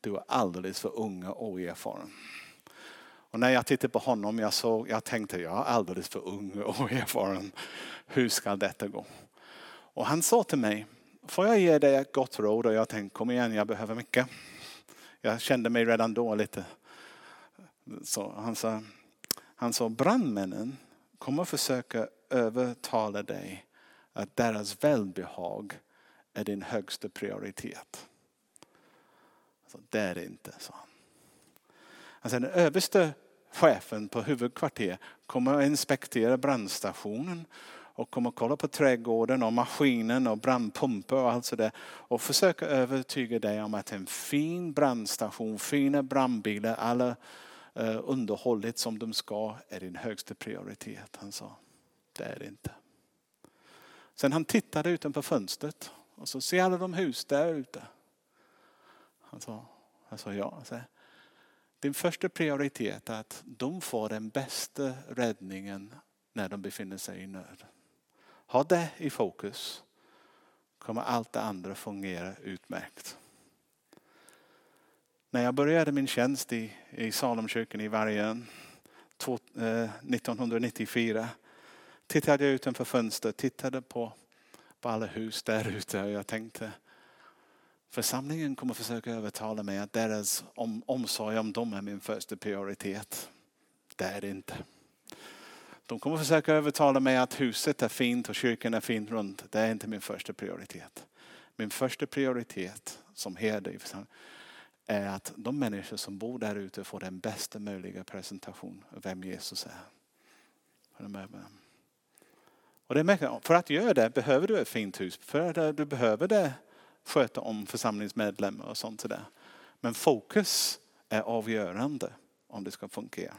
du är alldeles för ung och oerfaren. Och när jag tittade på honom, jag, såg, jag tänkte, jag är alldeles för ung och oerfaren. Hur ska detta gå? Och han sa till mig, får jag ge dig ett gott råd? Och jag tänkte, kom igen, jag behöver mycket. Jag kände mig redan då lite så. Han sa, han sa brandmännen kommer försöka övertala dig att deras välbehag är din högsta prioritet. Alltså, det är det inte, sa han. Alltså den överste chefen på huvudkvarter kommer att inspektera brandstationen och kommer att kolla på trädgården och maskinen och brandpumpar och allt sådär. Och försöka övertyga dig om att en fin brandstation, fina brandbilar, alla Eh, underhållit underhållet som de ska är din högsta prioritet. Han sa, det är det inte. Sen han tittade utanför fönstret och så ser alla de hus där ute. Han sa, han sa ja. Så, din första prioritet är att de får den bästa räddningen när de befinner sig i nöd. Ha det i fokus kommer allt det andra fungera utmärkt. När jag började min tjänst i, i Salomkyrkan i Vargön 1994 eh, tittade jag utanför fönstret, tittade på, på alla hus där ute och jag tänkte församlingen kommer försöka övertala mig att deras om, omsorg om dem är min första prioritet. Det är det inte. De kommer försöka övertala mig att huset är fint och kyrkan är fint runt. Det är inte min första prioritet. Min första prioritet som herde i församlingen är att de människor som bor där ute får den bästa möjliga presentation av vem Jesus är. Och det är för att göra det behöver du ett fint hus. För att du behöver det sköta om församlingsmedlemmar och sånt där. Men fokus är avgörande om det ska fungera.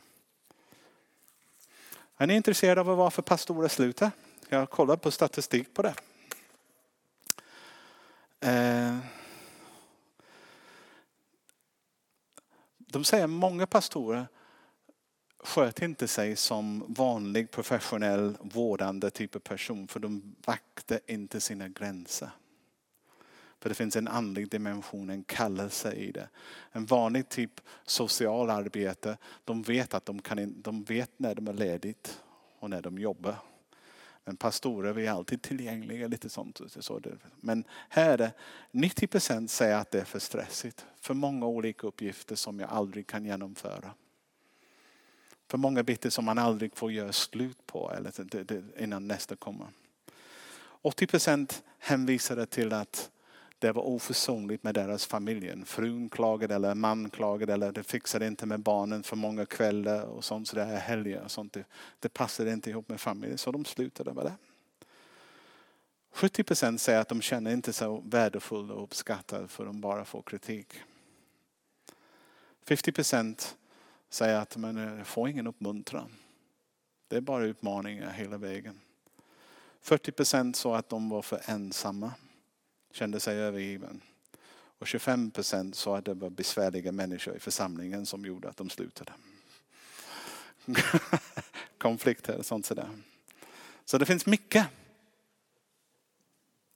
Är ni intresserade av varför pastorer slutar? Jag har kollat på statistik på det. Eh, de säger att många pastorer sköter inte sig som vanlig professionell vårdande typ av person för de vaktar inte sina gränser. För det finns en andlig dimension, en kallelse i det. En vanlig typ socialarbete, de vet att de, kan, de vet när de är ledigt och när de jobbar. Men pastorer, vi är alltid tillgängliga, lite sånt. Så. Men här är 90 procent säger att det är för stressigt. För många olika uppgifter som jag aldrig kan genomföra. För många bitar som man aldrig får göra slut på eller innan nästa kommer. 80 procent hänvisade till att det var oförsonligt med deras familj. Frun klagade eller man klagade eller det fixade inte med barnen för många kvällar och sånt. Så där helger och sånt. Det, det passade inte ihop med familjen så de slutade med det. 70 procent säger att de känner inte sig värdefulla och uppskattade för de bara får kritik. 50 procent säger att man eh, får ingen uppmuntran. Det är bara utmaningar hela vägen. 40 procent sa att de var för ensamma kände sig övergiven. Och 25 procent sa att det var besvärliga människor i församlingen som gjorde att de slutade. Konflikter och sånt sådär. Så det finns mycket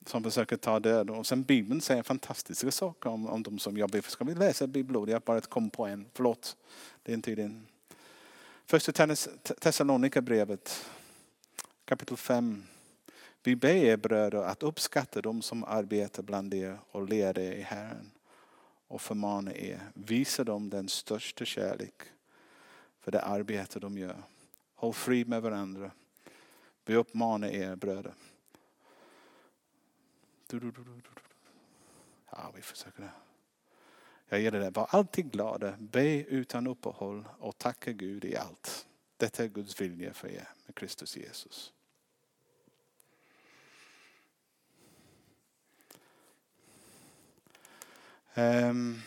som försöker ta död. Och sen Bibeln säger fantastiska saker om, om de som jobbar. Ska vi läsa Bibeln? Jag bara kom på en. Förlåt, det är inte din. Första Thessalonikerbrevet kapitel 5 vi ber er bröder att uppskatta de som arbetar bland er och leder er i Herren och förmana er. Visa dem den största kärlek för det arbete de gör. Håll fri med varandra. Vi uppmanar er bröder. Ja, vi försöker det. Jag gillar det. Var alltid glada, be utan uppehåll och tacka Gud i allt. Detta är Guds vilja för er med Kristus Jesus. Um,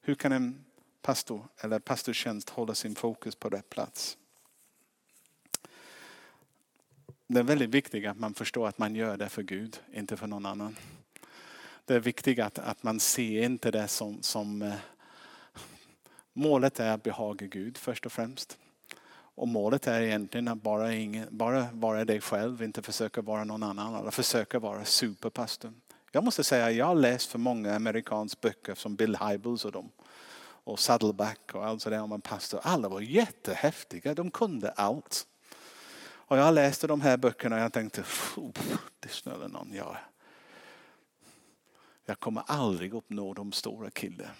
hur kan en pastor eller pastortjänst hålla sin fokus på rätt plats? Det är väldigt viktigt att man förstår att man gör det för Gud, inte för någon annan. Det är viktigt att, att man ser inte det som, som eh, målet är att behaga Gud först och främst. Och målet är egentligen att bara, ingen, bara vara dig själv, inte försöka vara någon annan eller försöka vara superpastor. Jag måste säga jag har läst för många amerikanska böcker som Bill Hybels och dem. Och Saddleback och allt sådär om en pastor. Alla var jättehäftiga, de kunde allt. Och jag läste de här böckerna och jag tänkte, det snälla någon, jag, jag kommer aldrig uppnå de stora killarna.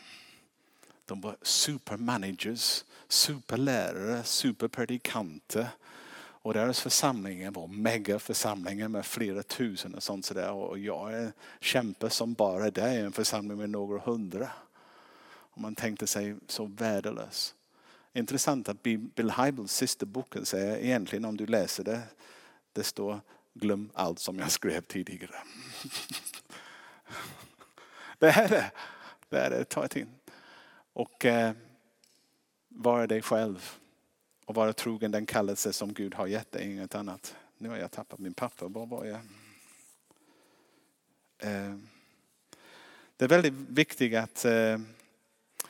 De var supermanagers, superlärare, superpredikanter. Och deras församling var megaförsamlingar med flera tusen och sånt sådär. Och jag kämpar som bara det i en församling med några hundra. Och man tänkte sig så värdelös. Intressant att Bill Hybels sista boken säger egentligen om du läser det, det står glöm allt som jag skrev tidigare. det är det. Det är det, ta ett in. Och eh, vara dig själv och vara trogen den kallelse som Gud har gett dig, inget annat. Nu har jag tappat min papper, var var jag? Eh, det är väldigt viktigt att eh,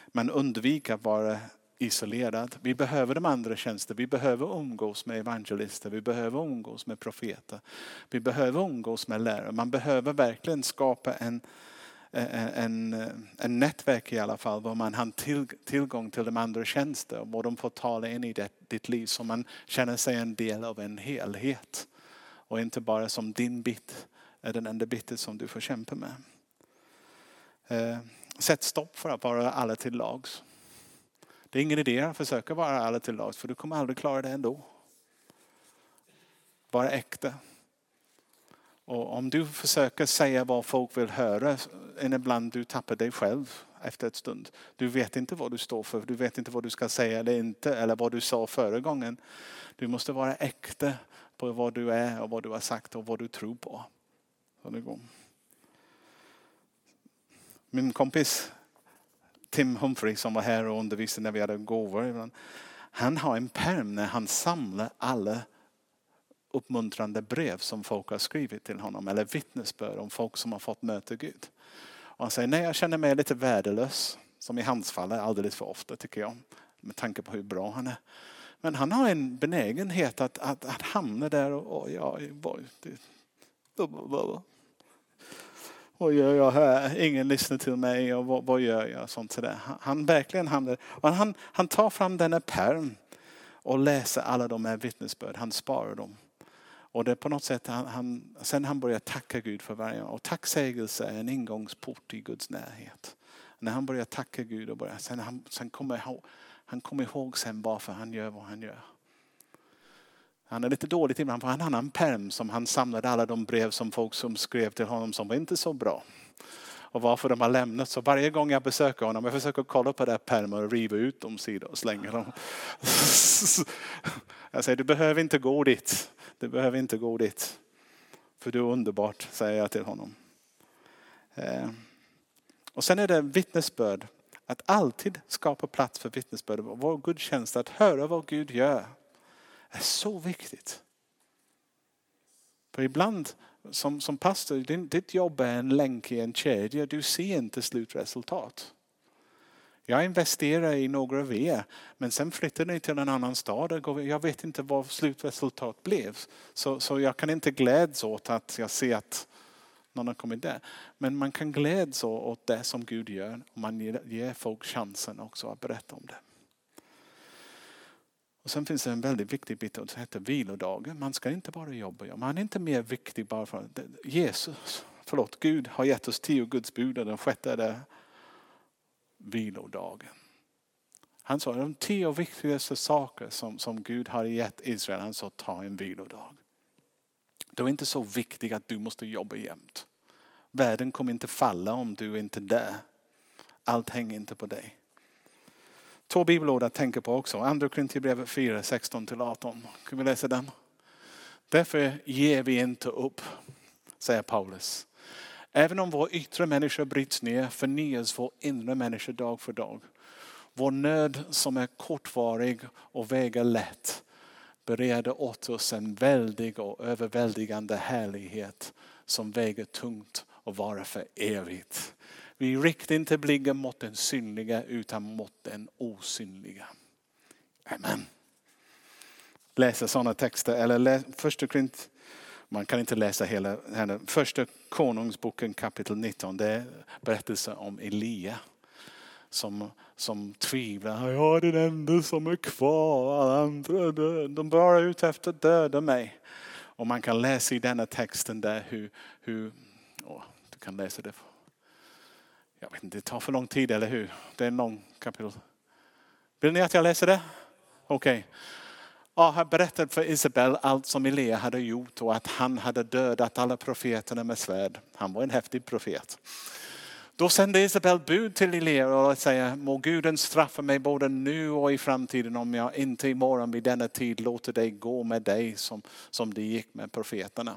man undviker att vara isolerad. Vi behöver de andra tjänster. Vi behöver umgås med evangelister. Vi behöver umgås med profeter. Vi behöver umgås med lärare. Man behöver verkligen skapa en, Eh, eh, en, eh, en nätverk i alla fall var man har till, tillgång till de andra tjänster och de får tala in i det, ditt liv så man känner sig en del av en helhet. Och inte bara som din bit är den enda biten som du får kämpa med. Sätt stopp för att vara alla till lags. Det är ingen idé att försöka vara alla till lags för du kommer aldrig klara det ändå. Var äkta. Och om du försöker säga vad folk vill höra, ibland du tappar dig själv efter ett stund. Du vet inte vad du står för, du vet inte vad du ska säga eller inte, eller vad du sa förra gången. Du måste vara äkta på vad du är och vad du har sagt och vad du tror på. Min kompis Tim Humphrey som var här och undervisade när vi hade gåvor. Han har en perm när han samlar alla uppmuntrande brev som folk har skrivit till honom eller vittnesbörd om folk som har fått möta Gud. Och han säger, nej jag känner mig lite värdelös, som i hans fall är alldeles för ofta tycker jag, med tanke på hur bra han är. Men han har en benägenhet att, att, att hamna där och, och ja, vad gör jag här? Ingen lyssnar till mig och vad, vad gör jag? Sånt sådär. Han, han verkligen hamnar, och han, han tar fram denna perm och läser alla de här vittnesbörd. Han sparar dem. Och det är på något sätt, han, han, sen han börjar tacka Gud för varje Och tacksägelse är en ingångsport i Guds närhet. När han börjar tacka Gud och börjar, sen, han, sen kommer ihåg, han kommer ihåg sen varför han gör vad han gör. Han är lite dåligt ibland han på en annan perm som han samlade alla de brev som folk som skrev till honom som var inte så bra. Och varför de har lämnat. Så varje gång jag besöker honom, jag försöker kolla på det här pärmar och riva ut de sidor och slänga dem. Jag säger, du behöver inte gå dit. Du behöver inte gå dit. För du är underbart, säger jag till honom. Eh. Och sen är det vittnesbörd. Att alltid skapa plats för vittnesbörd. Vår gudstjänst, att höra vad Gud gör är så viktigt. För ibland som, som pastor, din, ditt jobb är en länk i en kedja. Du ser inte slutresultat. Jag investerar i några av er, men sen flyttar ni till en annan stad. Jag vet inte vad slutresultat blev. Så, så jag kan inte glädjas åt att jag ser att någon har kommit där. Men man kan glädjas åt det som Gud gör och man ger folk chansen också att berätta om det. Och sen finns det en väldigt viktig bit som heter vilodagen. Man ska inte bara jobba. Man är inte mer viktig bara för att Jesus, förlåt, Gud har gett oss tio Guds bud och den sjätte är det vilodagen. Han sa de tio viktigaste saker som, som Gud har gett Israel. Han sa ta en vilodag. Det är inte så viktigt att du måste jobba jämt. Världen kommer inte falla om du inte är där. Allt hänger inte på dig. Två bibelord att tänka på också. Andra Korinthierbrevet 4, 16-18. Kan vi läsa den? Därför ger vi inte upp, säger Paulus. Även om vår yttre människa bryts ner förnyas vår inre människa dag för dag. Vår nöd som är kortvarig och väger lätt bereder åt oss en väldig och överväldigande härlighet som väger tungt och varar för evigt. Vi riktar inte blicken mot den synliga utan mot den osynliga. Amen. Läsa sådana texter eller läs, första Korint, man kan inte läsa hela, första konungsboken kapitel 19. Det är berättelsen om Elia som, som tvivlar. Jag är den enda som är kvar. Alla andra De bara är ute efter att döda mig. Och man kan läsa i denna texten där hur, hur oh, du kan läsa det jag vet inte, det tar för lång tid, eller hur? Det är en lång kapitel. Vill ni att jag läser det? Okej. Okay. Ahab berättade för Isabel allt som Elia hade gjort och att han hade dödat alla profeterna med svärd. Han var en häftig profet. Då sände Isabel bud till Elia och säger, må Guden straffa mig både nu och i framtiden om jag inte imorgon vid denna tid låter dig gå med dig som, som det gick med profeterna.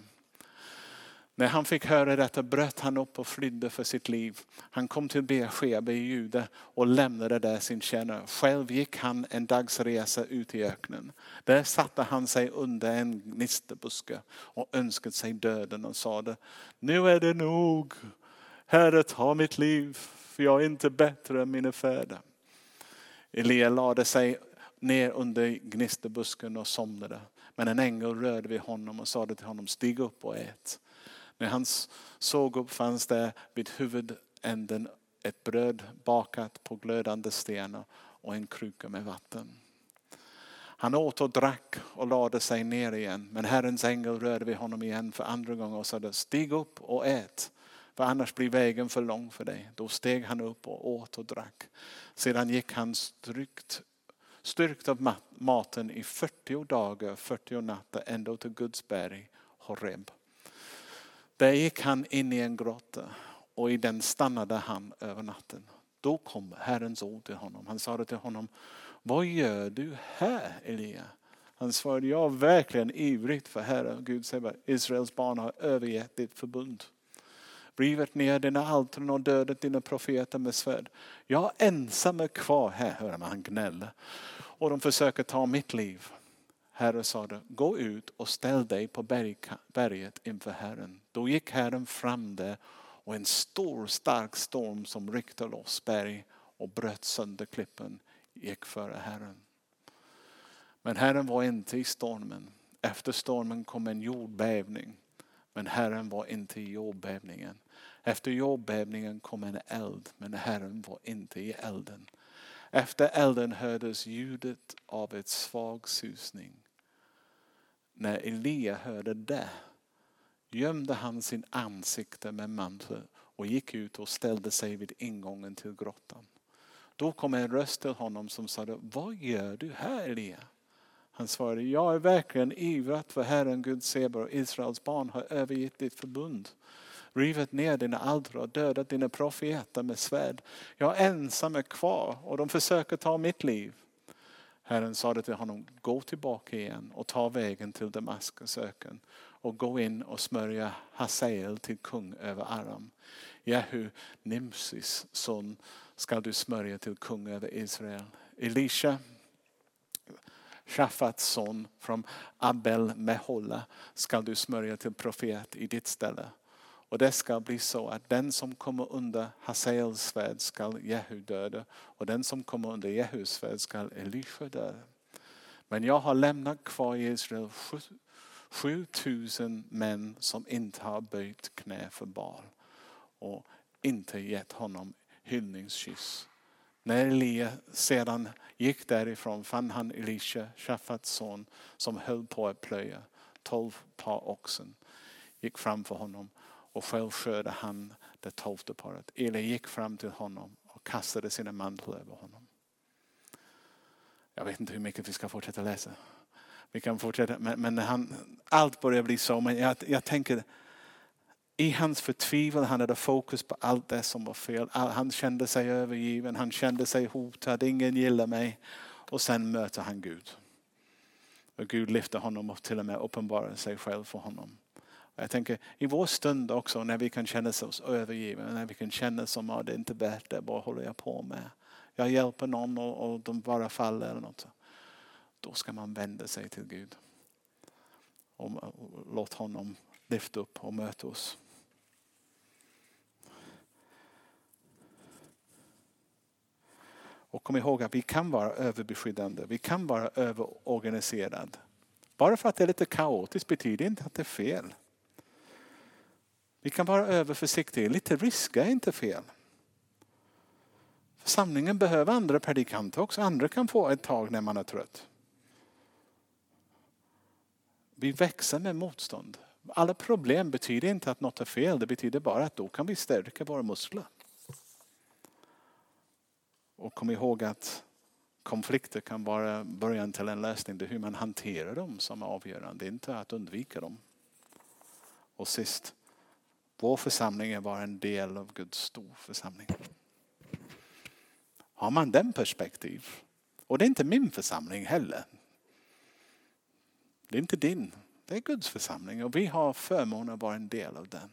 När han fick höra detta bröt han upp och flydde för sitt liv. Han kom till Beersheba i Jude och lämnade där sin tjänare. Själv gick han en dagsresa ut i öknen. Där satte han sig under en gnisterbuske och önskade sig döden och sade, nu är det nog. Herre ta mitt liv, för jag är inte bättre än mina fäder. Elia lade sig ner under gnisterbusken och somnade. Men en ängel rörde vid honom och sade till honom, stig upp och ät. När han såg upp fanns det vid huvudänden ett bröd bakat på glödande stenar och en kruka med vatten. Han åt och drack och lade sig ner igen. Men Herrens ängel rörde vid honom igen för andra gången och sade stig upp och ät. För annars blir vägen för lång för dig. Då steg han upp och åt och drack. Sedan gick han strykt, styrkt av maten i 40 dagar, 40 nätter ända till Guds berg, Horeb. Där gick han in i en grotta och i den stannade han över natten. Då kom Herrens ord till honom. Han sa till honom, vad gör du här Elia? Han svarade, jag är verkligen ivrigt för Herren. Gud säger, Israels barn har övergett ditt förbund. Rivit ner dina altaren och dödat dina profeter med svärd. Jag ensam är kvar här, hör man han gnäller. Och de försöker ta mitt liv. Herren sade, gå ut och ställ dig på berget inför Herren. Då gick Herren fram där och en stor stark storm som ryckte loss berg och bröt sönder klippen gick före Herren. Men Herren var inte i stormen. Efter stormen kom en jordbävning. Men Herren var inte i jordbävningen. Efter jordbävningen kom en eld, men Herren var inte i elden. Efter elden hördes ljudet av ett svag susning när Elia hörde det gömde han sin ansikte med mantel och gick ut och ställde sig vid ingången till grottan. Då kom en röst till honom som sa, vad gör du här Elia? Han svarade, jag är verkligen ivrat för Herren Gud Seber och Israels barn har övergett ditt förbund. Rivit ner dina altare och dödat dina profeter med svärd. Jag ensam är kvar och de försöker ta mitt liv. Herren sade till honom, gå tillbaka igen och ta vägen till Damaskus öken och gå in och smörja Hasael till kung över Aram. Jehu, Nimsis son, ska du smörja till kung över Israel. Elisha, Shafats son från Abel Mehola ska du smörja till profet i ditt ställe. Och det ska bli så att den som kommer under Hasaels svärd ska Jehu döda och den som kommer under Jehus svärd ska Elisha döda. Men jag har lämnat kvar i Israel 7000 män som inte har böjt knä för Baal och inte gett honom hyllningskyss. När Elia sedan gick därifrån fann han Elisha, Shafats son, som höll på att plöja. Tolv par oxen gick framför honom och själv skördade han det tolfte paret. Eli gick fram till honom och kastade sina mantlar över honom. Jag vet inte hur mycket vi ska fortsätta läsa. Vi kan fortsätta, men, men han, allt börjar bli så. Men jag, jag tänker, i hans förtvivlan, han hade fokus på allt det som var fel. Han kände sig övergiven, han kände sig hotad, ingen gillar mig. Och sen möter han Gud. Och Gud lyfter honom och till och med uppenbarar sig själv för honom. Jag tänker i vår stund också när vi kan känna oss övergivna, när vi kan känna som att det inte är värt det, vad håller jag på med? Jag hjälper någon och, och de bara faller eller något. Då ska man vända sig till Gud. Och, och låt honom lyfta upp och möta oss. Och kom ihåg att vi kan vara överbeskyddande, vi kan vara överorganiserade. Bara för att det är lite kaotiskt betyder inte att det är fel. Vi kan vara överförsiktiga, lite riska är inte fel. Församlingen behöver andra predikanter också, andra kan få ett tag när man är trött. Vi växer med motstånd. Alla problem betyder inte att något är fel, det betyder bara att då kan vi stärka våra muskler. Och kom ihåg att konflikter kan vara början till en lösning. Det är hur man hanterar dem som är avgörande, inte att undvika dem. Och sist, vår församling är bara en del av Guds stor församling. Har man den perspektiv, och det är inte min församling heller. Det är inte din, det är Guds församling och vi har förmånen att vara en del av den.